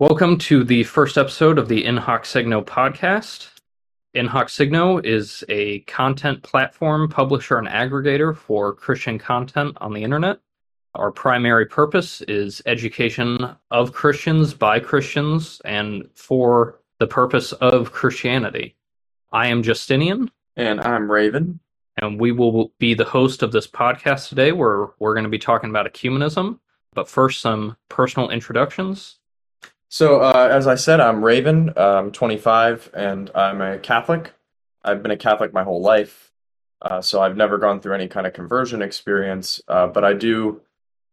Welcome to the first episode of the In Hoc Signo podcast. In Hoc Signo is a content platform, publisher, and aggregator for Christian content on the internet. Our primary purpose is education of Christians by Christians and for the purpose of Christianity. I am Justinian. And I'm Raven. And we will be the host of this podcast today where we're going to be talking about ecumenism. But first, some personal introductions. So, uh, as I said, I'm Raven. I'm 25 and I'm a Catholic. I've been a Catholic my whole life. Uh, so, I've never gone through any kind of conversion experience, uh, but I do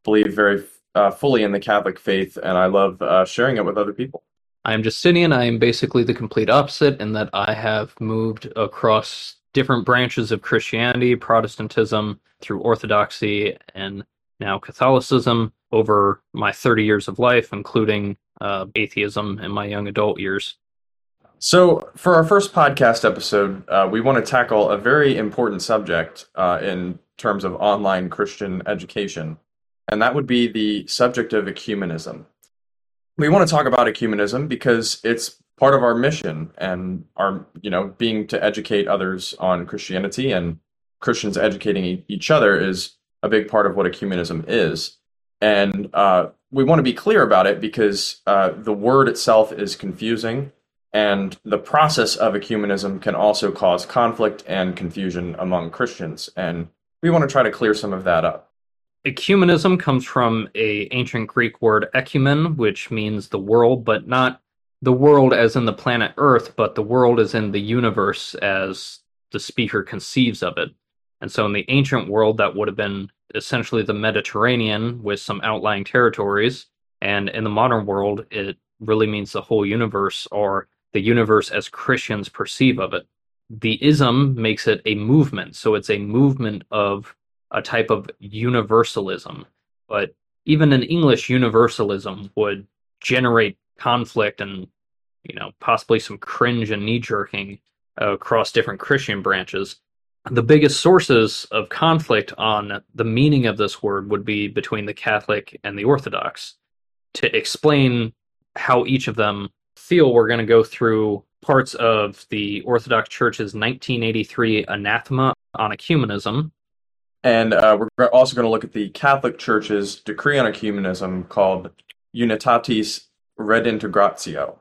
believe very uh, fully in the Catholic faith and I love uh, sharing it with other people. I am Justinian. I am basically the complete opposite in that I have moved across different branches of Christianity, Protestantism, through Orthodoxy, and now Catholicism over my 30 years of life, including uh, atheism in my young adult years. So, for our first podcast episode, uh, we want to tackle a very important subject uh, in terms of online Christian education, and that would be the subject of ecumenism. We want to talk about ecumenism because it's part of our mission and our, you know, being to educate others on Christianity and Christians educating each other is a big part of what ecumenism is. And uh, we want to be clear about it because uh, the word itself is confusing, and the process of ecumenism can also cause conflict and confusion among Christians. And we want to try to clear some of that up. Ecumenism comes from a ancient Greek word ecumen, which means the world, but not the world as in the planet Earth, but the world as in the universe as the speaker conceives of it. And so in the ancient world, that would have been essentially the Mediterranean with some outlying territories. And in the modern world, it really means the whole universe or the universe as Christians perceive of it. The ism makes it a movement. So it's a movement of a type of universalism. But even an English, universalism would generate conflict and, you know, possibly some cringe and knee jerking uh, across different Christian branches the biggest sources of conflict on the meaning of this word would be between the Catholic and the Orthodox. To explain how each of them feel, we're going to go through parts of the Orthodox Church's 1983 anathema on ecumenism. And uh, we're also going to look at the Catholic Church's decree on ecumenism called Unitatis Redintegratio.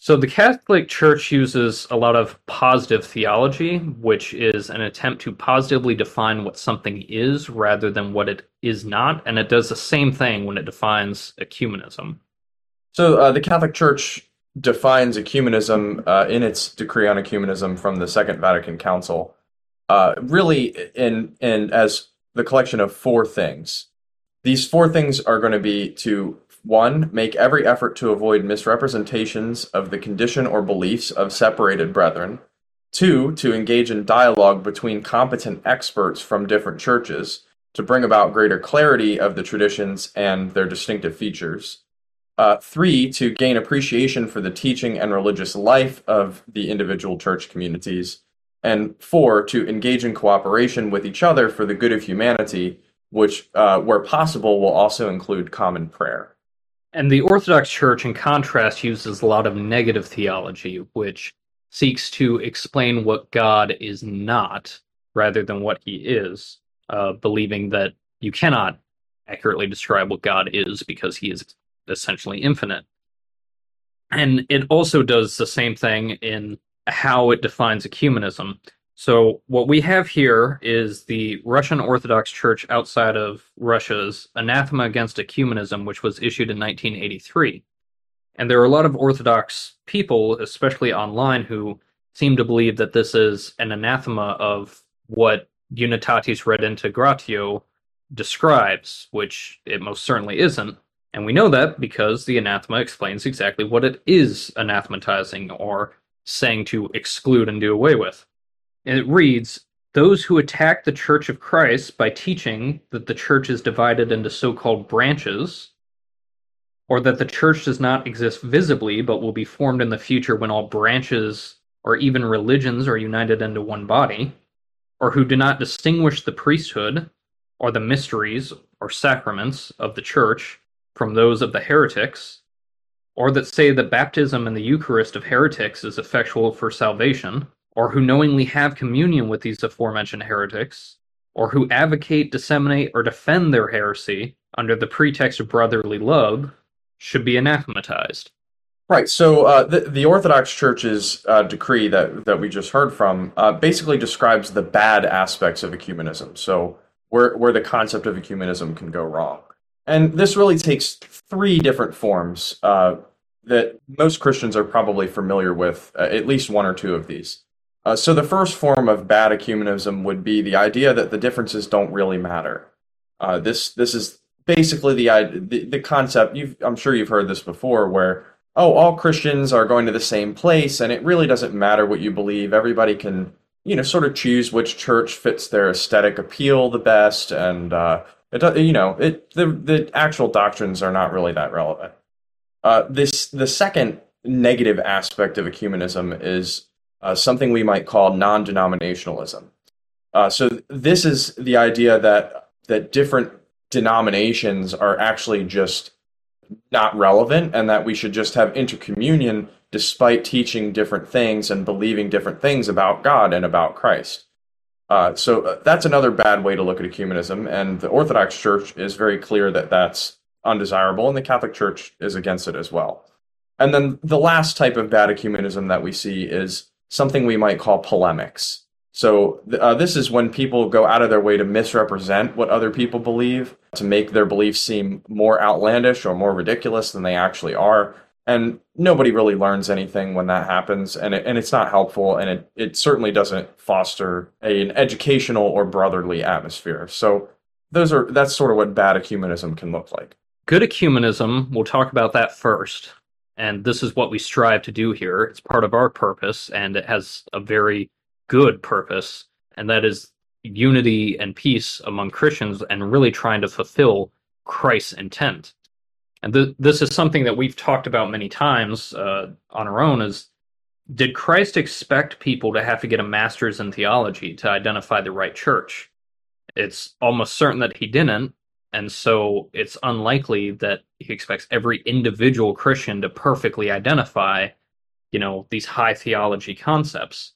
So the Catholic Church uses a lot of positive theology, which is an attempt to positively define what something is rather than what it is not, and it does the same thing when it defines ecumenism. So uh, the Catholic Church defines ecumenism uh, in its decree on ecumenism from the Second Vatican Council, uh, really in in as the collection of four things. These four things are going to be to one, make every effort to avoid misrepresentations of the condition or beliefs of separated brethren. Two, to engage in dialogue between competent experts from different churches to bring about greater clarity of the traditions and their distinctive features. Uh, three, to gain appreciation for the teaching and religious life of the individual church communities. And four, to engage in cooperation with each other for the good of humanity, which, uh, where possible, will also include common prayer. And the Orthodox Church, in contrast, uses a lot of negative theology, which seeks to explain what God is not rather than what he is, uh, believing that you cannot accurately describe what God is because he is essentially infinite. And it also does the same thing in how it defines ecumenism. So, what we have here is the Russian Orthodox Church outside of Russia's anathema against ecumenism, which was issued in 1983. And there are a lot of Orthodox people, especially online, who seem to believe that this is an anathema of what Unitatis Redintegratio describes, which it most certainly isn't. And we know that because the anathema explains exactly what it is anathematizing or saying to exclude and do away with. And it reads Those who attack the Church of Christ by teaching that the church is divided into so called branches, or that the church does not exist visibly but will be formed in the future when all branches or even religions are united into one body, or who do not distinguish the priesthood or the mysteries or sacraments of the church from those of the heretics, or that say that baptism and the Eucharist of heretics is effectual for salvation, or who knowingly have communion with these aforementioned heretics, or who advocate, disseminate, or defend their heresy under the pretext of brotherly love, should be anathematized. Right. So uh, the, the Orthodox Church's uh, decree that, that we just heard from uh, basically describes the bad aspects of ecumenism. So where, where the concept of ecumenism can go wrong. And this really takes three different forms uh, that most Christians are probably familiar with, uh, at least one or two of these. Uh, so the first form of bad ecumenism would be the idea that the differences don't really matter. this this is basically the, the the concept. You've, I'm sure you've heard this before, where oh, all Christians are going to the same place, and it really doesn't matter what you believe. Everybody can, you know, sort of choose which church fits their aesthetic appeal the best, and uh, it, you know, it the the actual doctrines are not really that relevant. Uh, this the second negative aspect of ecumenism is uh, something we might call non-denominationalism. Uh, so this is the idea that that different denominations are actually just not relevant and that we should just have intercommunion despite teaching different things and believing different things about God and about Christ. Uh, so uh, that's another bad way to look at ecumenism, and the Orthodox Church is very clear that that's undesirable, and the Catholic Church is against it as well. And then the last type of bad ecumenism that we see is something we might call polemics. So uh, this is when people go out of their way to misrepresent what other people believe, to make their beliefs seem more outlandish or more ridiculous than they actually are. And nobody really learns anything when that happens, and it, and it's not helpful, and it, it certainly doesn't foster a, an educational or brotherly atmosphere. So those are that's sort of what bad ecumenism can look like. Good ecumenism, we'll talk about that first. And this is what we strive to do here. It's part of our purpose, and it has a very good purpose, and that is unity and peace among Christians and really trying to fulfill Christ's intent. And th- this is something that we've talked about many times uh, on our own is did Christ expect people to have to get a master's in theology to identify the right church? It's almost certain that he didn't, and so it's unlikely that he expects every individual Christian to perfectly identify, you know, these high theology concepts.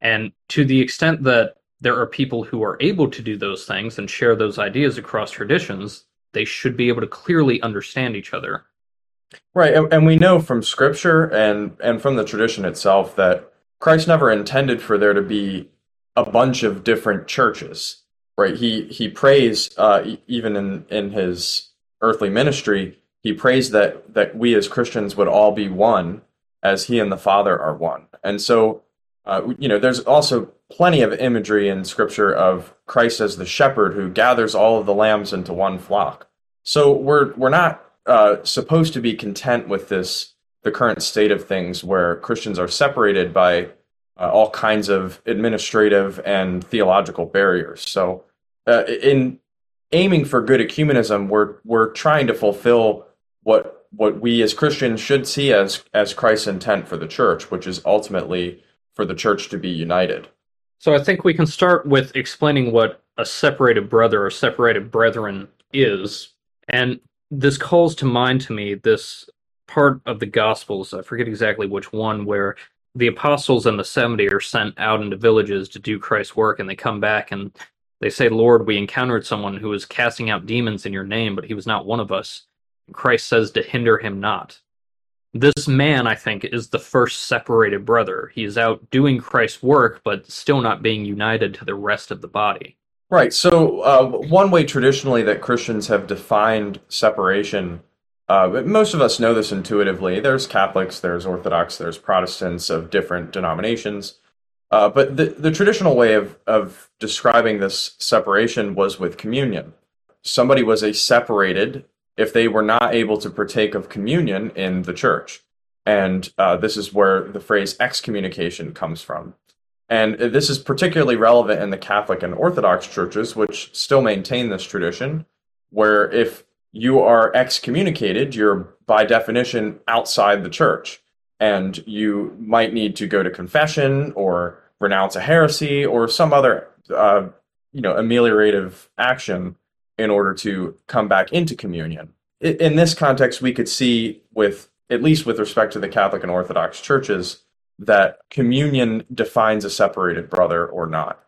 And to the extent that there are people who are able to do those things and share those ideas across traditions, they should be able to clearly understand each other. Right, and, and we know from scripture and and from the tradition itself that Christ never intended for there to be a bunch of different churches. Right? He he prays uh, even in in his earthly ministry, he prays that that we as Christians would all be one as he and the Father are one. And so uh, you know, there's also plenty of imagery in Scripture of Christ as the shepherd who gathers all of the lambs into one flock. So we're we're not uh, supposed to be content with this the current state of things where Christians are separated by uh, all kinds of administrative and theological barriers. So uh, in aiming for good ecumenism, we're we're trying to fulfill what what we as Christians should see as as Christ's intent for the church, which is ultimately for the church to be united. So I think we can start with explaining what a separated brother or separated brethren is. And this calls to mind to me this part of the Gospels, I forget exactly which one, where the apostles and the 70 are sent out into villages to do Christ's work, and they come back and they say, Lord, we encountered someone who was casting out demons in your name, but he was not one of us. Christ says to hinder him not. This man, I think, is the first separated brother. He is out doing Christ's work, but still not being united to the rest of the body. Right. So, uh, one way traditionally that Christians have defined separation, uh, most of us know this intuitively. There's Catholics, there's Orthodox, there's Protestants of different denominations. Uh, but the, the traditional way of, of describing this separation was with communion. Somebody was a separated if they were not able to partake of communion in the church. And uh, this is where the phrase excommunication comes from. And this is particularly relevant in the Catholic and Orthodox churches, which still maintain this tradition, where if you are excommunicated, you're by definition outside the church. And you might need to go to confession or renounce a heresy or some other, uh, you know, ameliorative action in order to come back into communion. In this context, we could see with at least with respect to the Catholic and Orthodox churches, that communion defines a separated brother or not.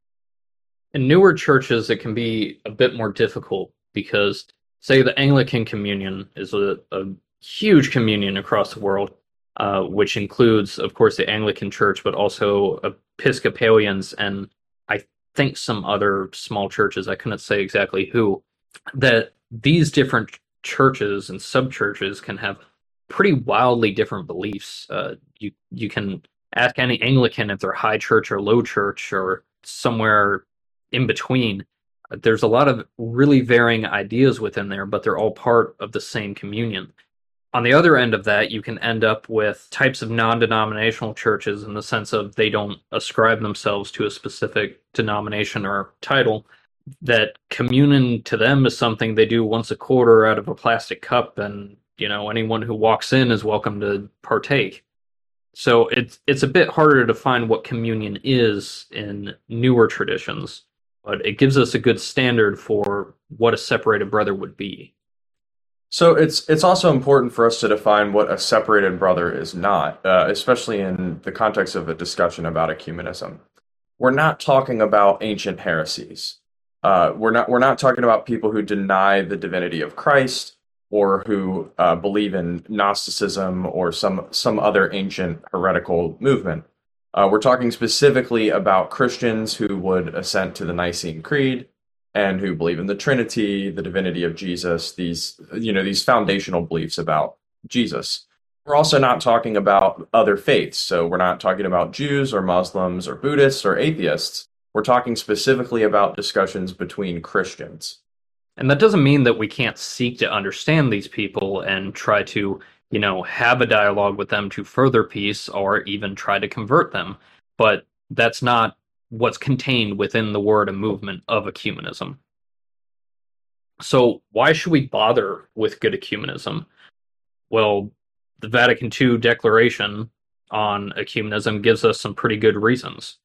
In newer churches, it can be a bit more difficult because, say, the Anglican Communion is a, a huge communion across the world, uh, which includes, of course, the Anglican Church, but also Episcopalians and I think some other small churches. I couldn't say exactly who. That these different churches and sub churches can have pretty wildly different beliefs. Uh, you you can ask any Anglican if they're high church or low church or somewhere in between. There's a lot of really varying ideas within there, but they're all part of the same communion. On the other end of that, you can end up with types of non denominational churches in the sense of they don't ascribe themselves to a specific denomination or title. That communion to them is something they do once a quarter out of a plastic cup, and you know anyone who walks in is welcome to partake. So it's it's a bit harder to find what communion is in newer traditions but it gives us a good standard for what a separated brother would be. So it's it's also important for us to define what a separated brother is not, uh, especially in the context of a discussion about ecumenism. We're not talking about ancient heresies. Uh, we're not we're not talking about people who deny the divinity of Christ or who uh, believe in Gnosticism or some some other ancient heretical movement. Uh, we're talking specifically about Christians who would assent to the Nicene Creed and who believe in the Trinity, the divinity of Jesus, these you know these foundational beliefs about Jesus. We're also not talking about other faiths, so we're not talking about Jews or Muslims or Buddhists or atheists. We're talking specifically about discussions between Christians. And that doesn't mean that we can't seek to understand these people and try to you know, have a dialogue with them to further peace or even try to convert them. But that's not what's contained within the word and movement of ecumenism. So, why should we bother with good ecumenism? Well, the Vatican II declaration on ecumenism gives us some pretty good reasons.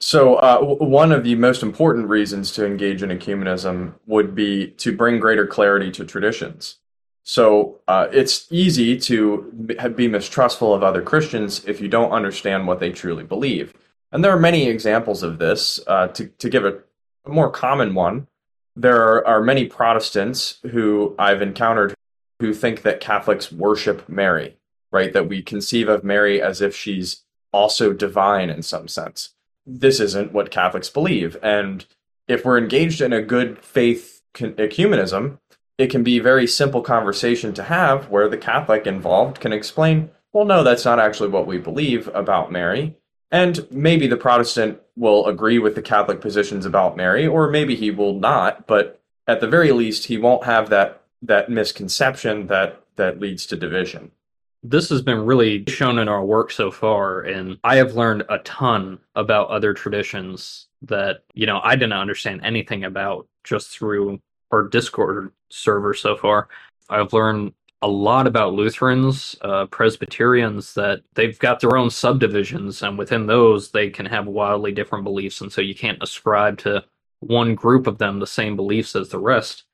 So, uh, one of the most important reasons to engage in ecumenism would be to bring greater clarity to traditions. So uh, it's easy to be mistrustful of other Christians if you don't understand what they truly believe. And there are many examples of this. Uh, to, to give a, a, more common one, there are, are many Protestants who I've encountered who think that Catholics worship Mary, right? That we conceive of Mary as if she's also divine in some sense. This isn't what Catholics believe. And if we're engaged in a good faith ecumenism, it can be a very simple conversation to have where the Catholic involved can explain, well, no, that's not actually what we believe about Mary. And maybe the Protestant will agree with the Catholic positions about Mary, or maybe he will not, but at the very least, he won't have that, that misconception that, that leads to division. This has been really shown in our work so far, and I have learned a ton about other traditions that, you know, I didn't understand anything about just through our Discord server so far. I've learned a lot about Lutherans, uh, Presbyterians, that they've got their own subdivisions, and within those, they can have wildly different beliefs. And so you can't ascribe to one group of them the same beliefs as the rest.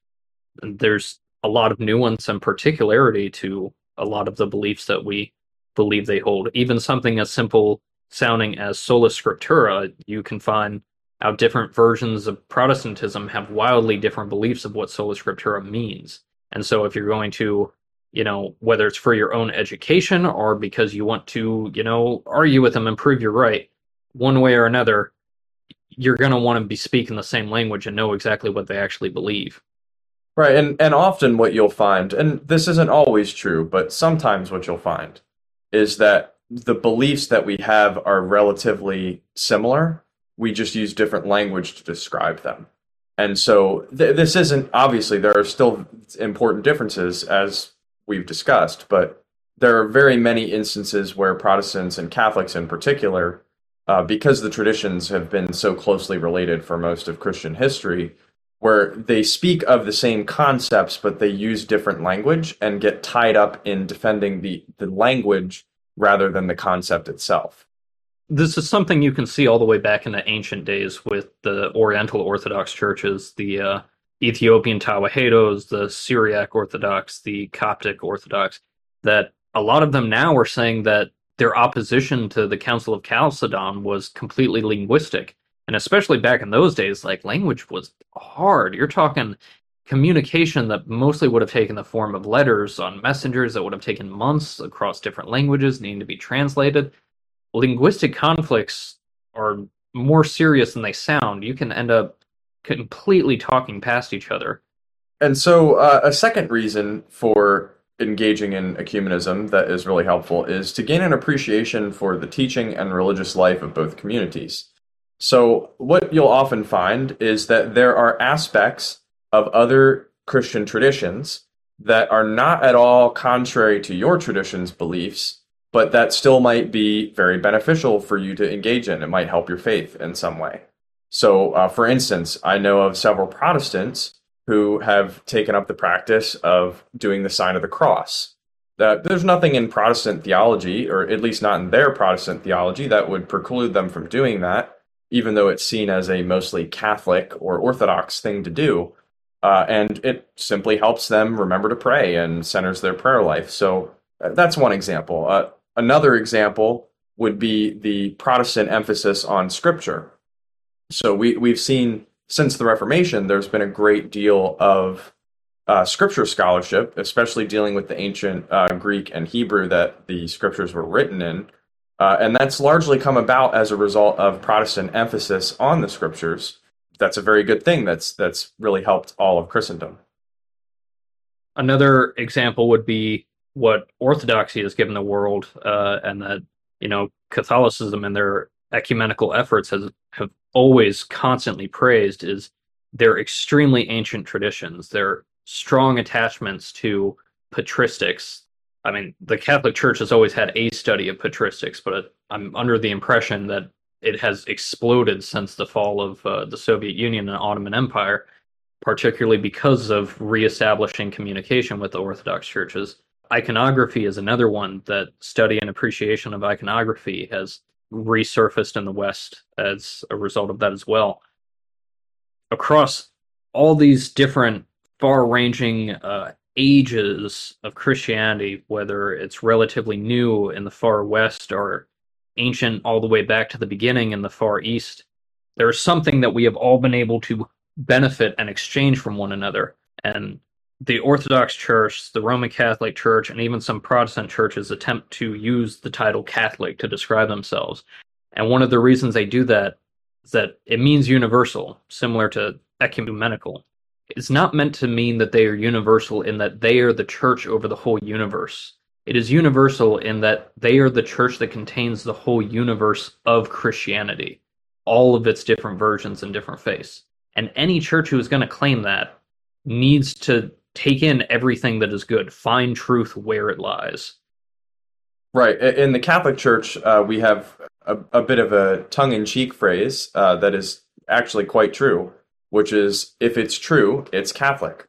And there's a lot of nuance and particularity to a lot of the beliefs that we believe they hold. Even something as simple sounding as sola scriptura, you can find how different versions of Protestantism have wildly different beliefs of what sola scriptura means. And so if you're going to, you know, whether it's for your own education or because you want to, you know, argue with them and prove you're right, one way or another, you're going to want to be speaking the same language and know exactly what they actually believe. Right, and and often what you'll find, and this isn't always true, but sometimes what you'll find is that the beliefs that we have are relatively similar, we just use different language to describe them. And so th- this isn't obviously there are still important differences as we've discussed, but there are very many instances where Protestants and Catholics in particular, uh, because the traditions have been so closely related for most of Christian history, where they speak of the same concepts, but they use different language and get tied up in defending the, the language rather than the concept itself this is something you can see all the way back in the ancient days with the Oriental Orthodox churches, the uh, Ethiopian Tawahedos, the Syriac Orthodox, the Coptic Orthodox, that a lot of them now are saying that their opposition to the Council of Chalcedon was completely linguistic. And especially back in those days, like language was hard. You're talking communication that mostly would have taken the form of letters on messengers that would have taken months across different languages needing to be translated. Linguistic conflicts are more serious than they sound. You can end up completely talking past each other. And so, uh, a second reason for engaging in ecumenism that is really helpful is to gain an appreciation for the teaching and religious life of both communities. So, what you'll often find is that there are aspects of other Christian traditions that are not at all contrary to your tradition's beliefs, but that still might be very beneficial for you to engage in. It might help your faith in some way. So, uh, for instance, I know of several Protestants who have taken up the practice of doing the sign of the cross. That there's nothing in Protestant theology, or at least not in their Protestant theology, that would preclude them from doing that, even though it's seen as a mostly Catholic or Orthodox thing to do. Uh, and it simply helps them remember to pray and centers their prayer life. So uh, that's one example. Uh, another example would be the Protestant emphasis on Scripture. So we we've seen since the Reformation, there's been a great deal of uh, scripture scholarship, especially dealing with the ancient uh, Greek and Hebrew that the scriptures were written in. Uh, and that's largely come about as a result of Protestant emphasis on the scriptures. That's a very good thing. That's that's really helped all of Christendom. Another example would be what Orthodoxy has given the world, uh, and that you know Catholicism and their ecumenical efforts has have always constantly praised is their extremely ancient traditions, their strong attachments to patristics. I mean, the Catholic Church has always had a study of patristics, but I'm under the impression that it has exploded since the fall of uh, the Soviet Union and Ottoman Empire, particularly because of reestablishing communication with the Orthodox churches. Iconography is another one that study and appreciation of iconography has resurfaced in the West as a result of that as well. Across all these different far ranging uh, ages of Christianity, whether it's relatively new in the far West or ancient all the way back to the beginning in the far East, there's something that we have all been able to benefit and exchange from one another. And the Orthodox Church, the Roman Catholic Church, and even some Protestant churches attempt to use the title Catholic to describe themselves. And one of the reasons they do that is that it means universal, similar to ecumenical. It's not meant to mean that they are universal in that they are the church over the whole universe. It is universal in that they are the church that contains the whole universe of Christianity, all of its different versions and different faiths. And any church who is going to claim that needs to take in everything that is good, find truth where it lies. Right. In the Catholic Church, uh, we have a, a, bit of a tongue in cheek phrase uh, that is actually quite true, which is if it's true, it's Catholic.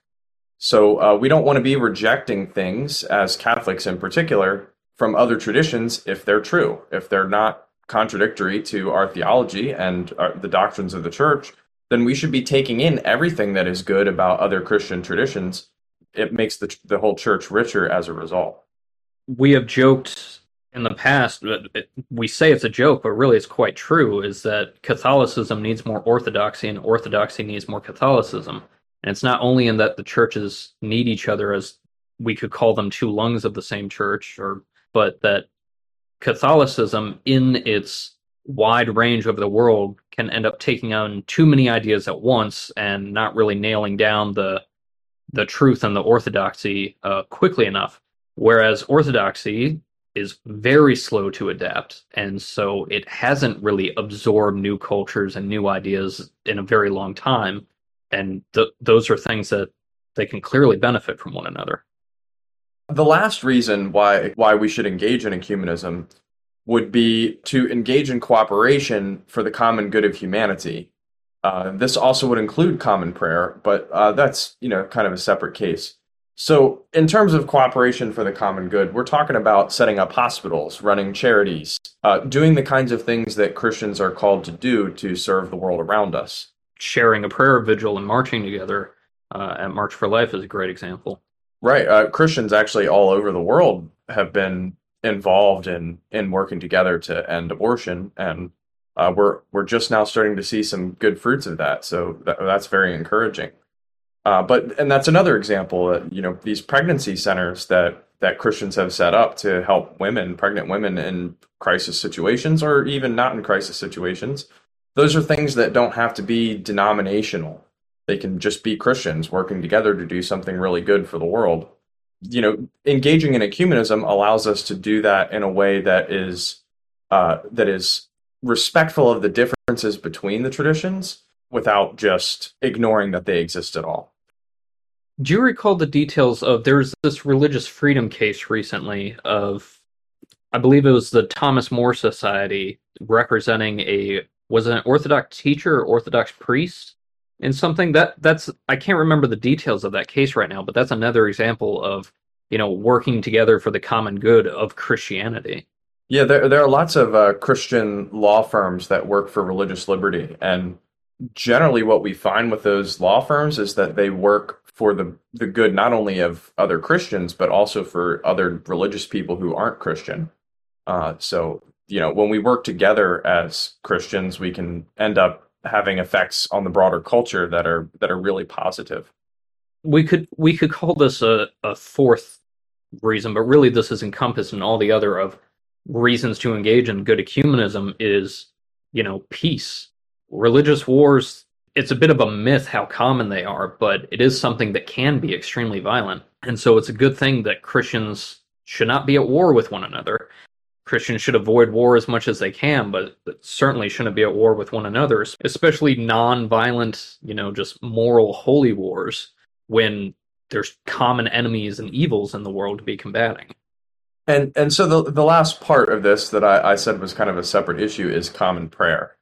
So uh, we don't want to be rejecting things as Catholics in particular from other traditions if they're true, if they're not contradictory to our theology and our, uh, the doctrines of the church, then we should be taking in everything that is good about other Christian traditions it makes the the whole church richer as a result. We have joked in the past, we say it's a joke, but really it's quite true, is that Catholicism needs more orthodoxy and orthodoxy needs more Catholicism. And it's not only in that the churches need each other as we could call them two lungs of the same church, or but that Catholicism in its wide range over the world can end up taking on too many ideas at once and not really nailing down the the truth and the orthodoxy uh, quickly enough. Whereas orthodoxy is very slow to adapt, and so it hasn't really absorbed new cultures and new ideas in a very long time. And th- those are things that they can clearly benefit from one another. The last reason why why we should engage in ecumenism would be to engage in cooperation for the common good of humanity. Uh, this also would include common prayer, but uh, that's you know kind of a separate case. So, in terms of cooperation for the common good, we're talking about setting up hospitals, running charities, uh, doing the kinds of things that Christians are called to do to serve the world around us. Sharing a prayer vigil and marching together uh, at March for Life is a great example. Right. Uh, Christians actually all over the world have been involved in in working together to end abortion, and uh, we're we're just now starting to see some good fruits of that. So that, that's very encouraging. Uh, but and that's another example that you know these pregnancy centers that that Christians have set up to help women, pregnant women in crisis situations or even not in crisis situations. Those are things that don't have to be denominational. They can just be Christians working together to do something really good for the world. You know, engaging in ecumenism allows us to do that in a way that is uh, that is respectful of the differences between the traditions without just ignoring that they exist at all. Do you recall the details of there's this religious freedom case recently of I believe it was the Thomas More Society representing a was an Orthodox teacher or Orthodox priest in something that that's I can't remember the details of that case right now, but that's another example of you know working together for the common good of Christianity. Yeah, there there are lots of uh, Christian law firms that work for religious liberty, and generally, what we find with those law firms is that they work for the the good not only of other Christians but also for other religious people who aren't Christian. Uh, so you know, when we work together as Christians, we can end up having effects on the broader culture that are that are really positive. We could we could call this a, a fourth reason, but really this is encompassed in all the other of reasons to engage in good ecumenism is, you know, peace. Religious wars it's a bit of a myth how common they are, but it is something that can be extremely violent. And so it's a good thing that Christians should not be at war with one another. Christians should avoid war as much as they can, but certainly shouldn't be at war with one another, especially non-violent, you know, just moral holy wars when there's common enemies and evils in the world to be combating. And and so the the last part of this that I, I said was kind of a separate issue is common prayer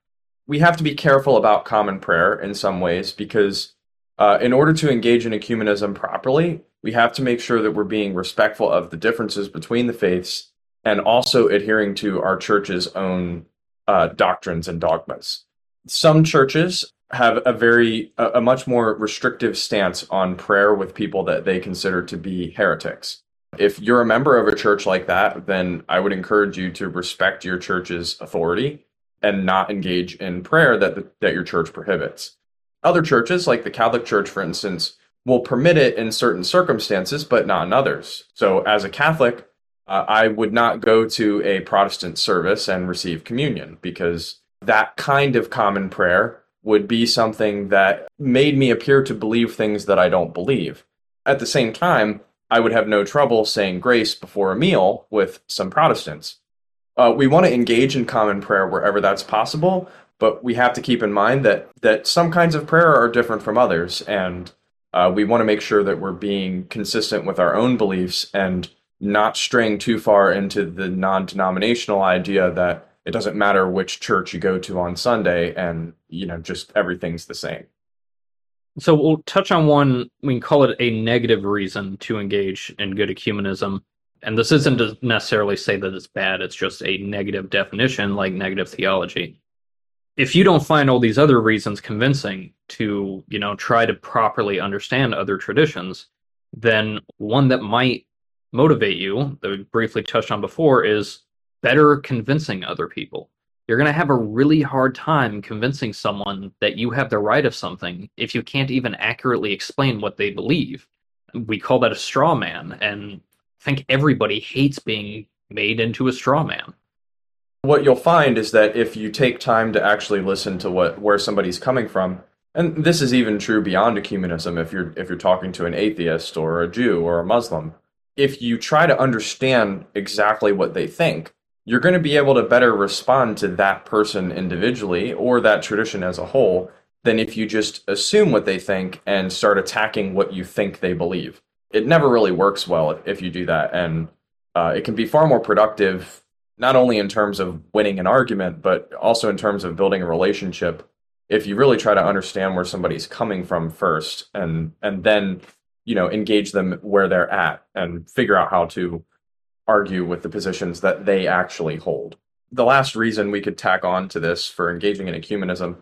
we have to be careful about common prayer in some ways because uh, in order to engage in ecumenism properly, we have to make sure that we're being respectful of the differences between the faiths and also adhering to our church's own uh, doctrines and dogmas. Some churches have a very a, a much more restrictive stance on prayer with people that they consider to be heretics. If you're a member of a church like that, then I would encourage you to respect your church's authority and not engage in prayer that the, that your church prohibits. Other churches, like the Catholic Church, for instance, will permit it in certain circumstances, but not in others. So, as a Catholic, uh, I would not go to a Protestant service and receive communion because that kind of common prayer would be something that made me appear to believe things that I don't believe. At the same time, I would have no trouble saying grace before a meal with some Protestants uh, we want to engage in common prayer wherever that's possible, but we have to keep in mind that that some kinds of prayer are different from others, and uh, we want to make sure that we're being consistent with our own beliefs and not straying too far into the non-denominational idea that it doesn't matter which church you go to on Sunday, and you know just everything's the same. So we'll touch on one. We can call it a negative reason to engage in good ecumenism and this isn't to necessarily say that it's bad, it's just a negative definition, like negative theology. If you don't find all these other reasons convincing to, you know, try to properly understand other traditions, then one that might motivate you, that we briefly touched on before, is better convincing other people. You're going to have a really hard time convincing someone that you have the right of something if you can't even accurately explain what they believe. We call that a straw man, and I think everybody hates being made into a straw man. What you'll find is that if you take time to actually listen to what where somebody's coming from, and this is even true beyond ecumenism if you're if you're talking to an atheist or a Jew or a Muslim, if you try to understand exactly what they think, you're going to be able to better respond to that person individually or that tradition as a whole than if you just assume what they think and start attacking what you think they believe it never really works well if you do that, and uh, it can be far more productive not only in terms of winning an argument, but also in terms of building a relationship. If you really try to understand where somebody's coming from first, and and then you know engage them where they're at, and figure out how to argue with the positions that they actually hold. The last reason we could tack on to this for engaging in ecumenism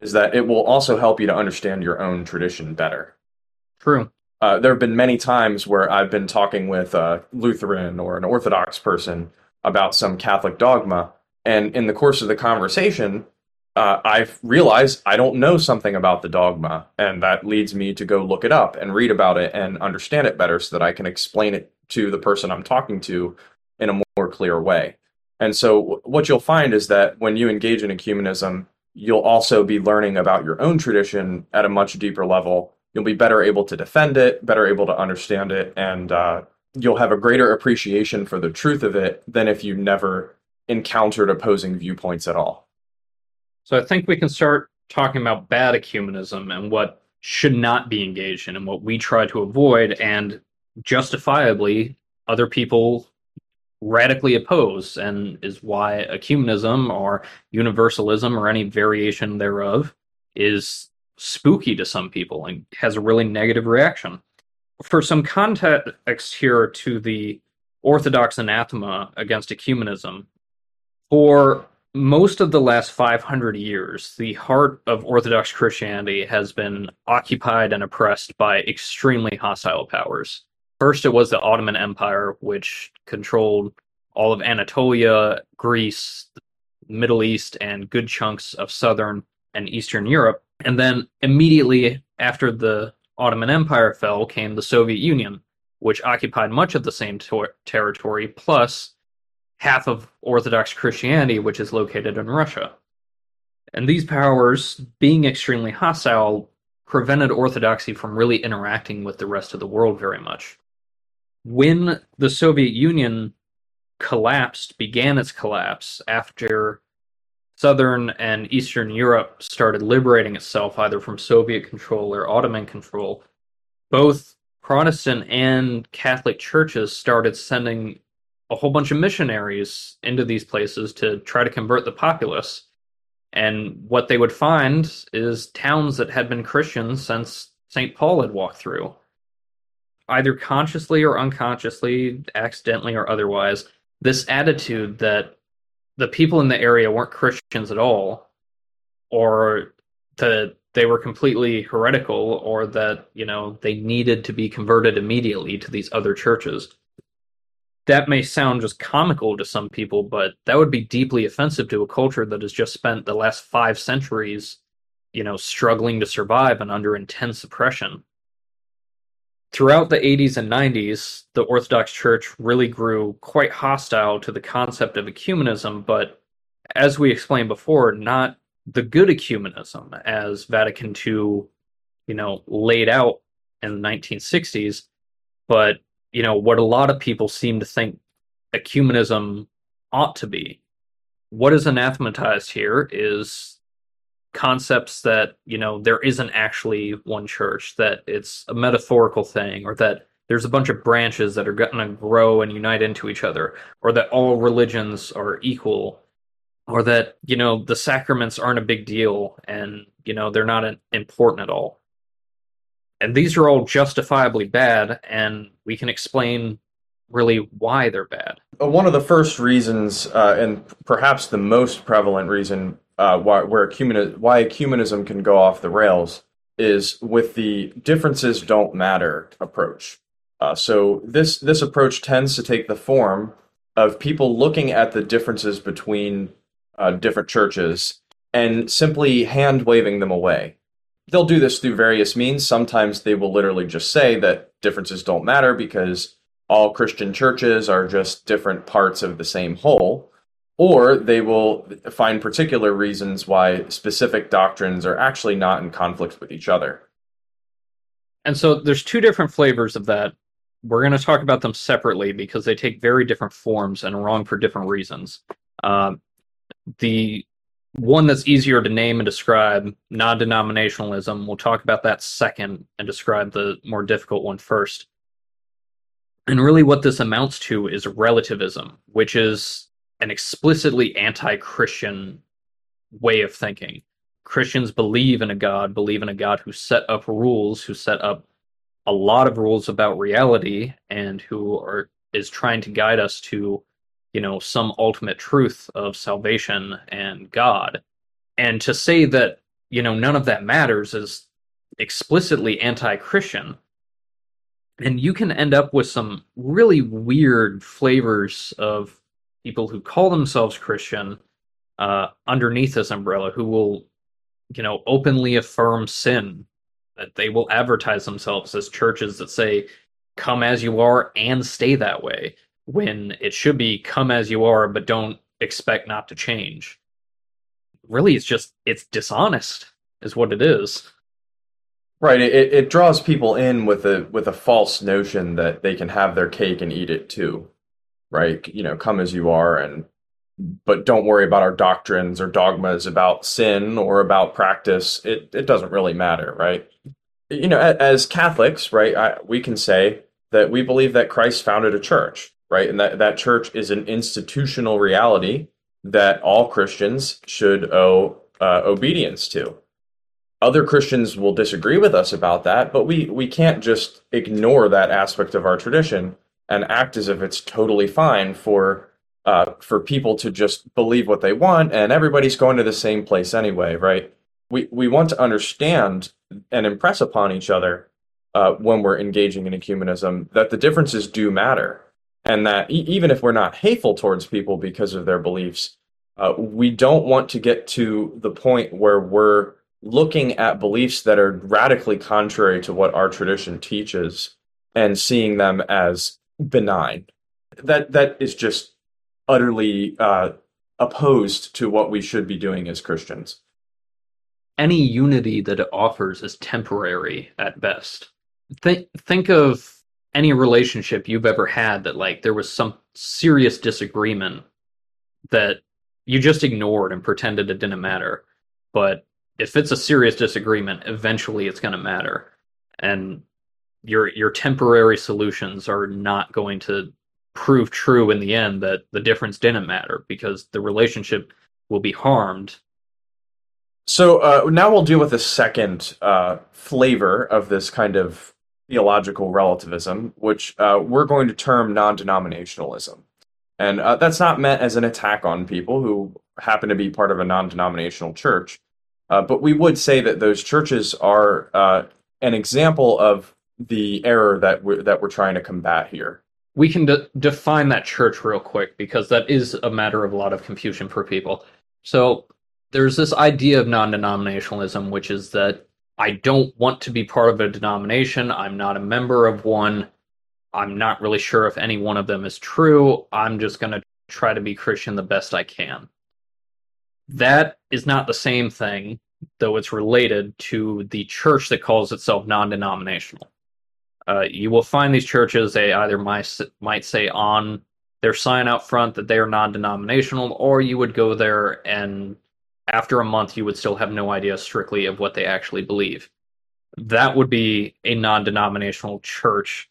is that it will also help you to understand your own tradition better. True uh, there have been many times where I've been talking with a Lutheran or an Orthodox person about some Catholic dogma, and in the course of the conversation, uh, I realize I don't know something about the dogma, and that leads me to go look it up and read about it and understand it better so that I can explain it to the person I'm talking to in a more clear way. And so, what you'll find is that when you engage in ecumenism, you'll also be learning about your own tradition at a much deeper level. You'll be better able to defend it, better able to understand it, and uh, you'll have a greater appreciation for the truth of it than if you never encountered opposing viewpoints at all. So I think we can start talking about bad ecumenism and what should not be engaged in and what we try to avoid and justifiably other people radically oppose and is why ecumenism or universalism or any variation thereof is spooky to some people and has a really negative reaction. For some context here to the orthodox anathema against ecumenism, for most of the last 500 years, the heart of Orthodox Christianity has been occupied and oppressed by extremely hostile powers. First, it was the Ottoman Empire, which controlled all of Anatolia, Greece, the Middle East, and good chunks of southern and eastern Europe. And then immediately after the Ottoman Empire fell came the Soviet Union, which occupied much of the same ter- territory, plus half of Orthodox Christianity, which is located in Russia. And these powers, being extremely hostile, prevented Orthodoxy from really interacting with the rest of the world very much. When the Soviet Union collapsed, began its collapse after Southern and Eastern Europe started liberating itself either from Soviet control or Ottoman control, both Protestant and Catholic churches started sending a whole bunch of missionaries into these places to try to convert the populace. And what they would find is towns that had been Christian since St. Paul had walked through. Either consciously or unconsciously, accidentally or otherwise, this attitude that the people in the area weren't Christians at all, or that they were completely heretical, or that, you know, they needed to be converted immediately to these other churches that may sound just comical to some people, but that would be deeply offensive to a culture that has just spent the last five centuries, you know, struggling to survive and under intense oppression. Throughout the 80s and 90s, the Orthodox Church really grew quite hostile to the concept of ecumenism, but as we explained before, not the good ecumenism as Vatican II, you know, laid out in the 1960s, but you know what a lot of people seem to think ecumenism ought to be. What is anathematized here is concepts that you know there isn't actually one church, that it's a metaphorical thing, or that there's a bunch of branches that are going to grow and unite into each other, or that all religions are equal, or that you know the sacraments aren't a big deal and you know they're not important at all and these are all justifiably bad, and we can explain really why they're bad. Uh, one of the first reasons, uh, and perhaps the most prevalent reason uh, why where ecumeni- why ecumenism can go off the rails is with the differences don't matter approach. Uh, so this this approach tends to take the form of people looking at the differences between uh, different churches and simply hand waving them away they'll do this through various means. Sometimes they will literally just say that differences don't matter because all Christian churches are just different parts of the same whole. Or they will find particular reasons why specific doctrines are actually not in conflict with each other. And so there's two different flavors of that. We're going to talk about them separately because they take very different forms and are wrong for different reasons. Uh, the one that's easier to name and describe, non denominationalism. We'll talk about that second and describe the more difficult one first. And really, what this amounts to is relativism, which is an explicitly anti Christian way of thinking. Christians believe in a God, believe in a God who set up rules, who set up a lot of rules about reality, and who are is trying to guide us to you know some ultimate truth of salvation and god and to say that you know none of that matters is explicitly anti-christian And you can end up with some really weird flavors of people who call themselves Christian uh, underneath this umbrella who will, you know, openly affirm sin. That they will advertise themselves as churches that say, come as you are and stay that way, when it should be come as you are, but don't expect not to change. Really, it's just, it's dishonest, is what it is. Right. It, it draws people in with a with a false notion that they can have their cake and eat it too. Right. You know, come as you are and but don't worry about our doctrines or dogmas about sin or about practice. It it doesn't really matter, right? You know, as Catholics, right, I, we can say that we believe that Christ founded a church, right, and that that church is an institutional reality that all Christians should owe uh, obedience to. Other Christians will disagree with us about that, but we we can't just ignore that aspect of our tradition and act as if it's totally fine for uh, for people to just believe what they want and everybody's going to the same place anyway, right? We we want to understand and impress upon each other uh, when we're engaging in ecumenism that the differences do matter, and that e- even if we're not hateful towards people because of their beliefs, uh, we don't want to get to the point where we're looking at beliefs that are radically contrary to what our tradition teaches and seeing them as benign. That that is just utterly uh, opposed to what we should be doing as Christians. Any unity that it offers is temporary at best. Think think of any relationship you've ever had that like there was some serious disagreement that you just ignored and pretended it didn't matter. But if it's a serious disagreement, eventually it's going to matter. And your your temporary solutions are not going to prove true in the end that the difference didn't matter because the relationship will be harmed. So uh, now we'll deal with the second uh, flavor of this kind of theological relativism, which uh, we're going to term non denominationalism. And uh, that's not meant as an attack on people who happen to be part of a non denominational church. Uh, but we would say that those churches are uh, an example of the error that we're, that we're trying to combat here we can de- define that church real quick because that is a matter of a lot of confusion for people. So there's this idea of non-denominationalism, which is that I don't want to be part of a denomination. I'm not a member of one. I'm not really sure if any one of them is true. I'm just going to try to be Christian the best I can. That is not the same thing, though it's related to the church that calls itself non denominational. Uh, you will find these churches, they either might, might say on their sign out front that they are non denominational, or you would go there and after a month you would still have no idea strictly of what they actually believe. That would be a non denominational church,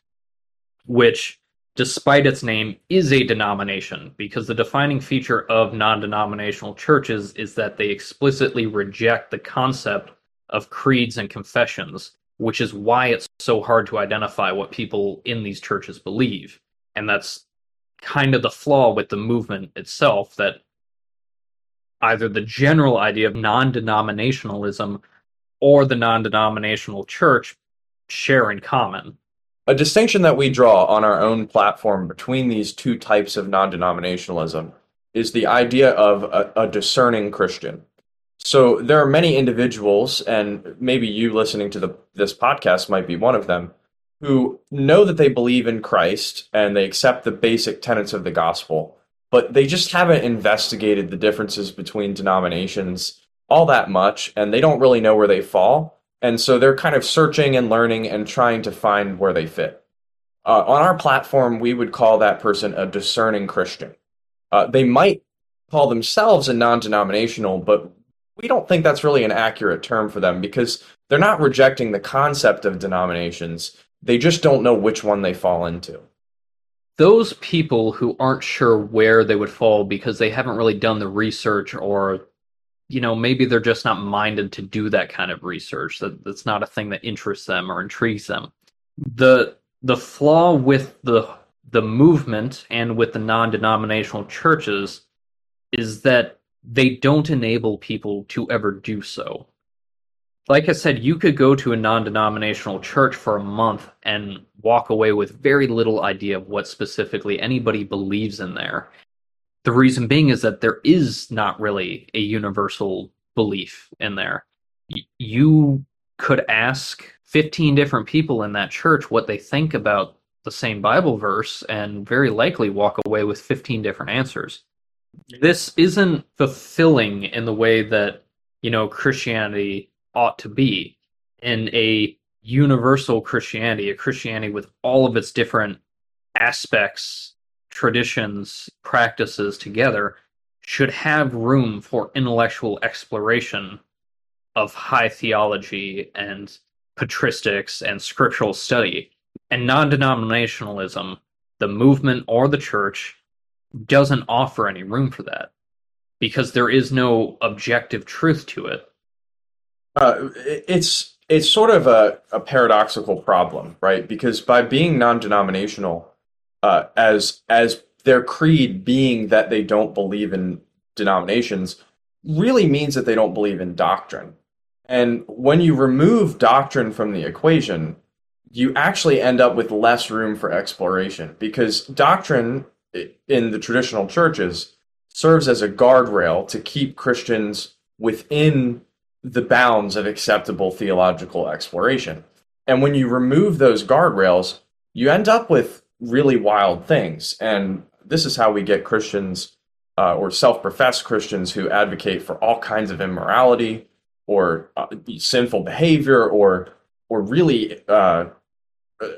which, despite its name, is a denomination because the defining feature of non denominational churches is that they explicitly reject the concept of creeds and confessions which is why it's so hard to identify what people in these churches believe. And that's kind of the flaw with the movement itself that either the general idea of non denominationalism or the non denominational church share in common. A distinction that we draw on our own platform between these two types of non denominationalism is the idea of a, a discerning Christian. So there are many individuals, and maybe you listening to the, this podcast might be one of them, who know that they believe in Christ and they accept the basic tenets of the gospel, but they just haven't investigated the differences between denominations all that much, and they don't really know where they fall. And so they're kind of searching and learning and trying to find where they fit. Uh, on our platform, we would call that person a discerning Christian. Uh, they might call themselves a non denominational, but we don't think that's really an accurate term for them because they're not rejecting the concept of denominations. They just don't know which one they fall into. Those people who aren't sure where they would fall because they haven't really done the research or you know, maybe they're just not minded to do that kind of research. That that's not a thing that interests them or intrigues them. The the flaw with the the movement and with the non-denominational churches is that they don't enable people to ever do so. Like I said, you could go to a non denominational church for a month and walk away with very little idea of what specifically anybody believes in there. The reason being is that there is not really a universal belief in there. You could ask 15 different people in that church what they think about the same Bible verse and very likely walk away with 15 different answers. This isn't fulfilling in the way that, you know, Christianity ought to be in a universal Christianity, a Christianity with all of its different aspects, traditions, practices together, should have room for intellectual exploration of high theology and patristics and scriptural study. And non denominationalism, the movement or the church, doesn't offer any room for that because there is no objective truth to it. Uh, it's it's sort of a, a paradoxical problem, right? Because by being non-denominational, uh, as as their creed being that they don't believe in denominations, really means that they don't believe in doctrine. And when you remove doctrine from the equation, you actually end up with less room for exploration because doctrine in the traditional churches serves as a guardrail to keep Christians within the bounds of acceptable theological exploration. And when you remove those guardrails, you end up with really wild things. And this is how we get Christians uh, or self professed Christians who advocate for all kinds of immorality or uh, sinful behavior or, or really, uh,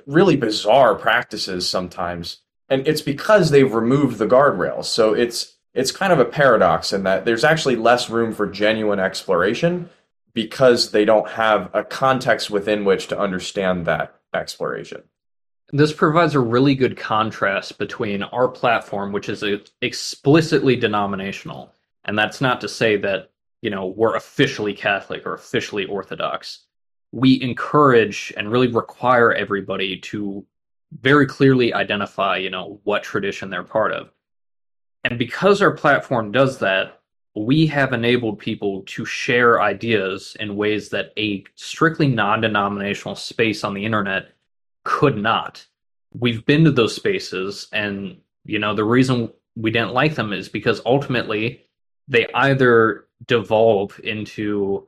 really bizarre practices sometimes. And it's because they've removed the guardrails. So it's it's kind of a paradox in that there's actually less room for genuine exploration because they don't have a context within which to understand that exploration. This provides a really good contrast between our platform, which is explicitly denominational, and that's not to say that you know we're officially Catholic or officially Orthodox. We encourage and really require everybody to very clearly identify, you know, what tradition they're part of. And because our platform does that, we have enabled people to share ideas in ways that a strictly non denominational space on the internet could not. We've been to those spaces, and you know, the reason we didn't like them is because ultimately they either devolve into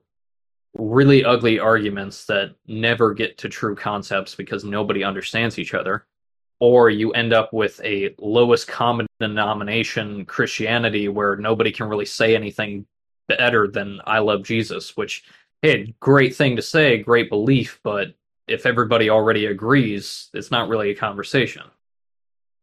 really ugly arguments that never get to true concepts because nobody understands each other or you end up with a lowest common denomination Christianity where nobody can really say anything better than I love Jesus, which hey, great thing to say, great belief, but if everybody already agrees, it's not really a conversation.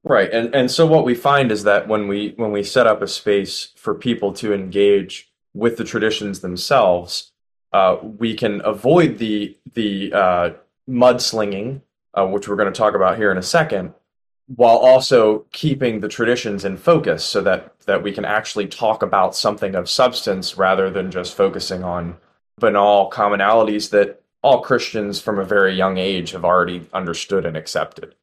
Right. And and so what we find is that when we when we set up a space for people to engage with the traditions themselves, uh, we can avoid the the uh, mudslinging uh, which we're going to talk about here in a second, while also keeping the traditions in focus so that, that we can actually talk about something of substance rather than just focusing on banal commonalities that all Christians from a very young age have already understood and accepted.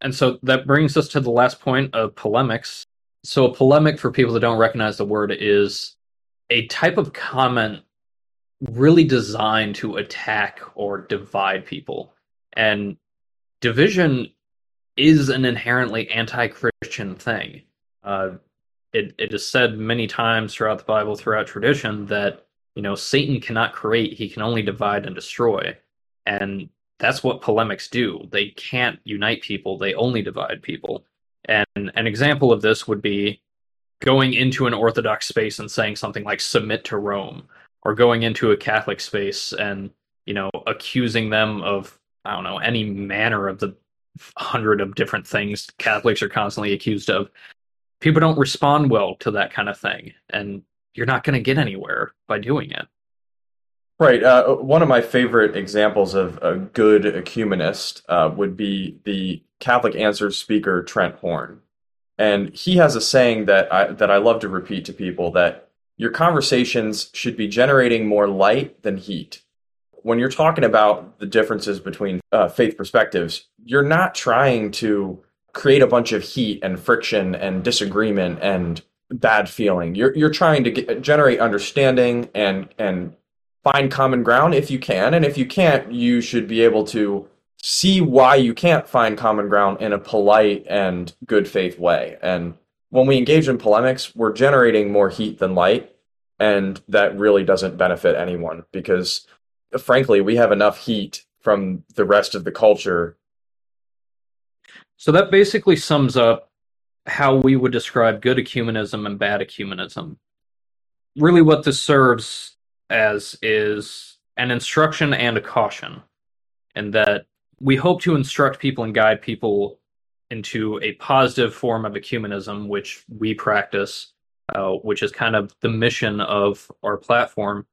And so that brings us to the last point of polemics. So, a polemic, for people that don't recognize the word, is a type of comment really designed to attack or divide people. And division is an inherently anti-Christian thing. Uh, it, it is said many times throughout the Bible, throughout tradition, that you know Satan cannot create; he can only divide and destroy. And that's what polemics do. They can't unite people; they only divide people. And an example of this would be going into an Orthodox space and saying something like "submit to Rome," or going into a Catholic space and you know accusing them of I don't know any manner of the hundred of different things Catholics are constantly accused of. People don't respond well to that kind of thing, and you're not going to get anywhere by doing it. Right. Uh, one of my favorite examples of a good ecumenist uh, would be the Catholic Answers speaker Trent Horn, and he has a saying that I that I love to repeat to people that your conversations should be generating more light than heat. When you're talking about the differences between uh, faith perspectives, you're not trying to create a bunch of heat and friction and disagreement and bad feeling. You're you're trying to get, generate understanding and and find common ground if you can. And if you can't, you should be able to see why you can't find common ground in a polite and good faith way. And when we engage in polemics, we're generating more heat than light. And that really doesn't benefit anyone because, frankly, we have enough heat from the rest of the culture. So that basically sums up how we would describe good ecumenism and bad ecumenism. Really, what this serves as is an instruction and a caution, and that we hope to instruct people and guide people into a positive form of ecumenism, which we practice, uh, which is kind of the mission of our platform,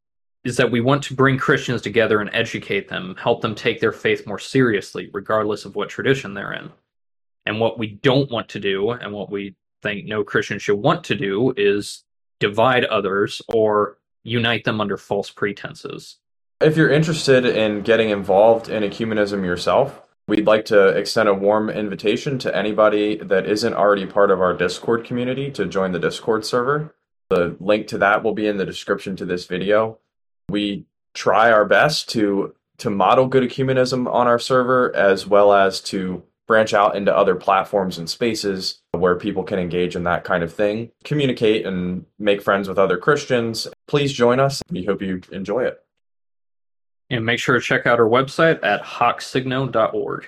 is that we want to bring Christians together and educate them, help them take their faith more seriously, regardless of what tradition they're in. And what we don't want to do, and what we think no Christian should want to do, is divide others or unite them under false pretenses. If you're interested in getting involved in ecumenism yourself, we'd like to extend a warm invitation to anybody that isn't already part of our Discord community to join the Discord server. The link to that will be in the description to this video. We try our best to to model good ecumenism on our server as well as to branch out into other platforms and spaces where people can engage in that kind of thing, communicate and make friends with other Christians. Please join us. We hope you enjoy it. And make sure to check out our website at hocsigno.org.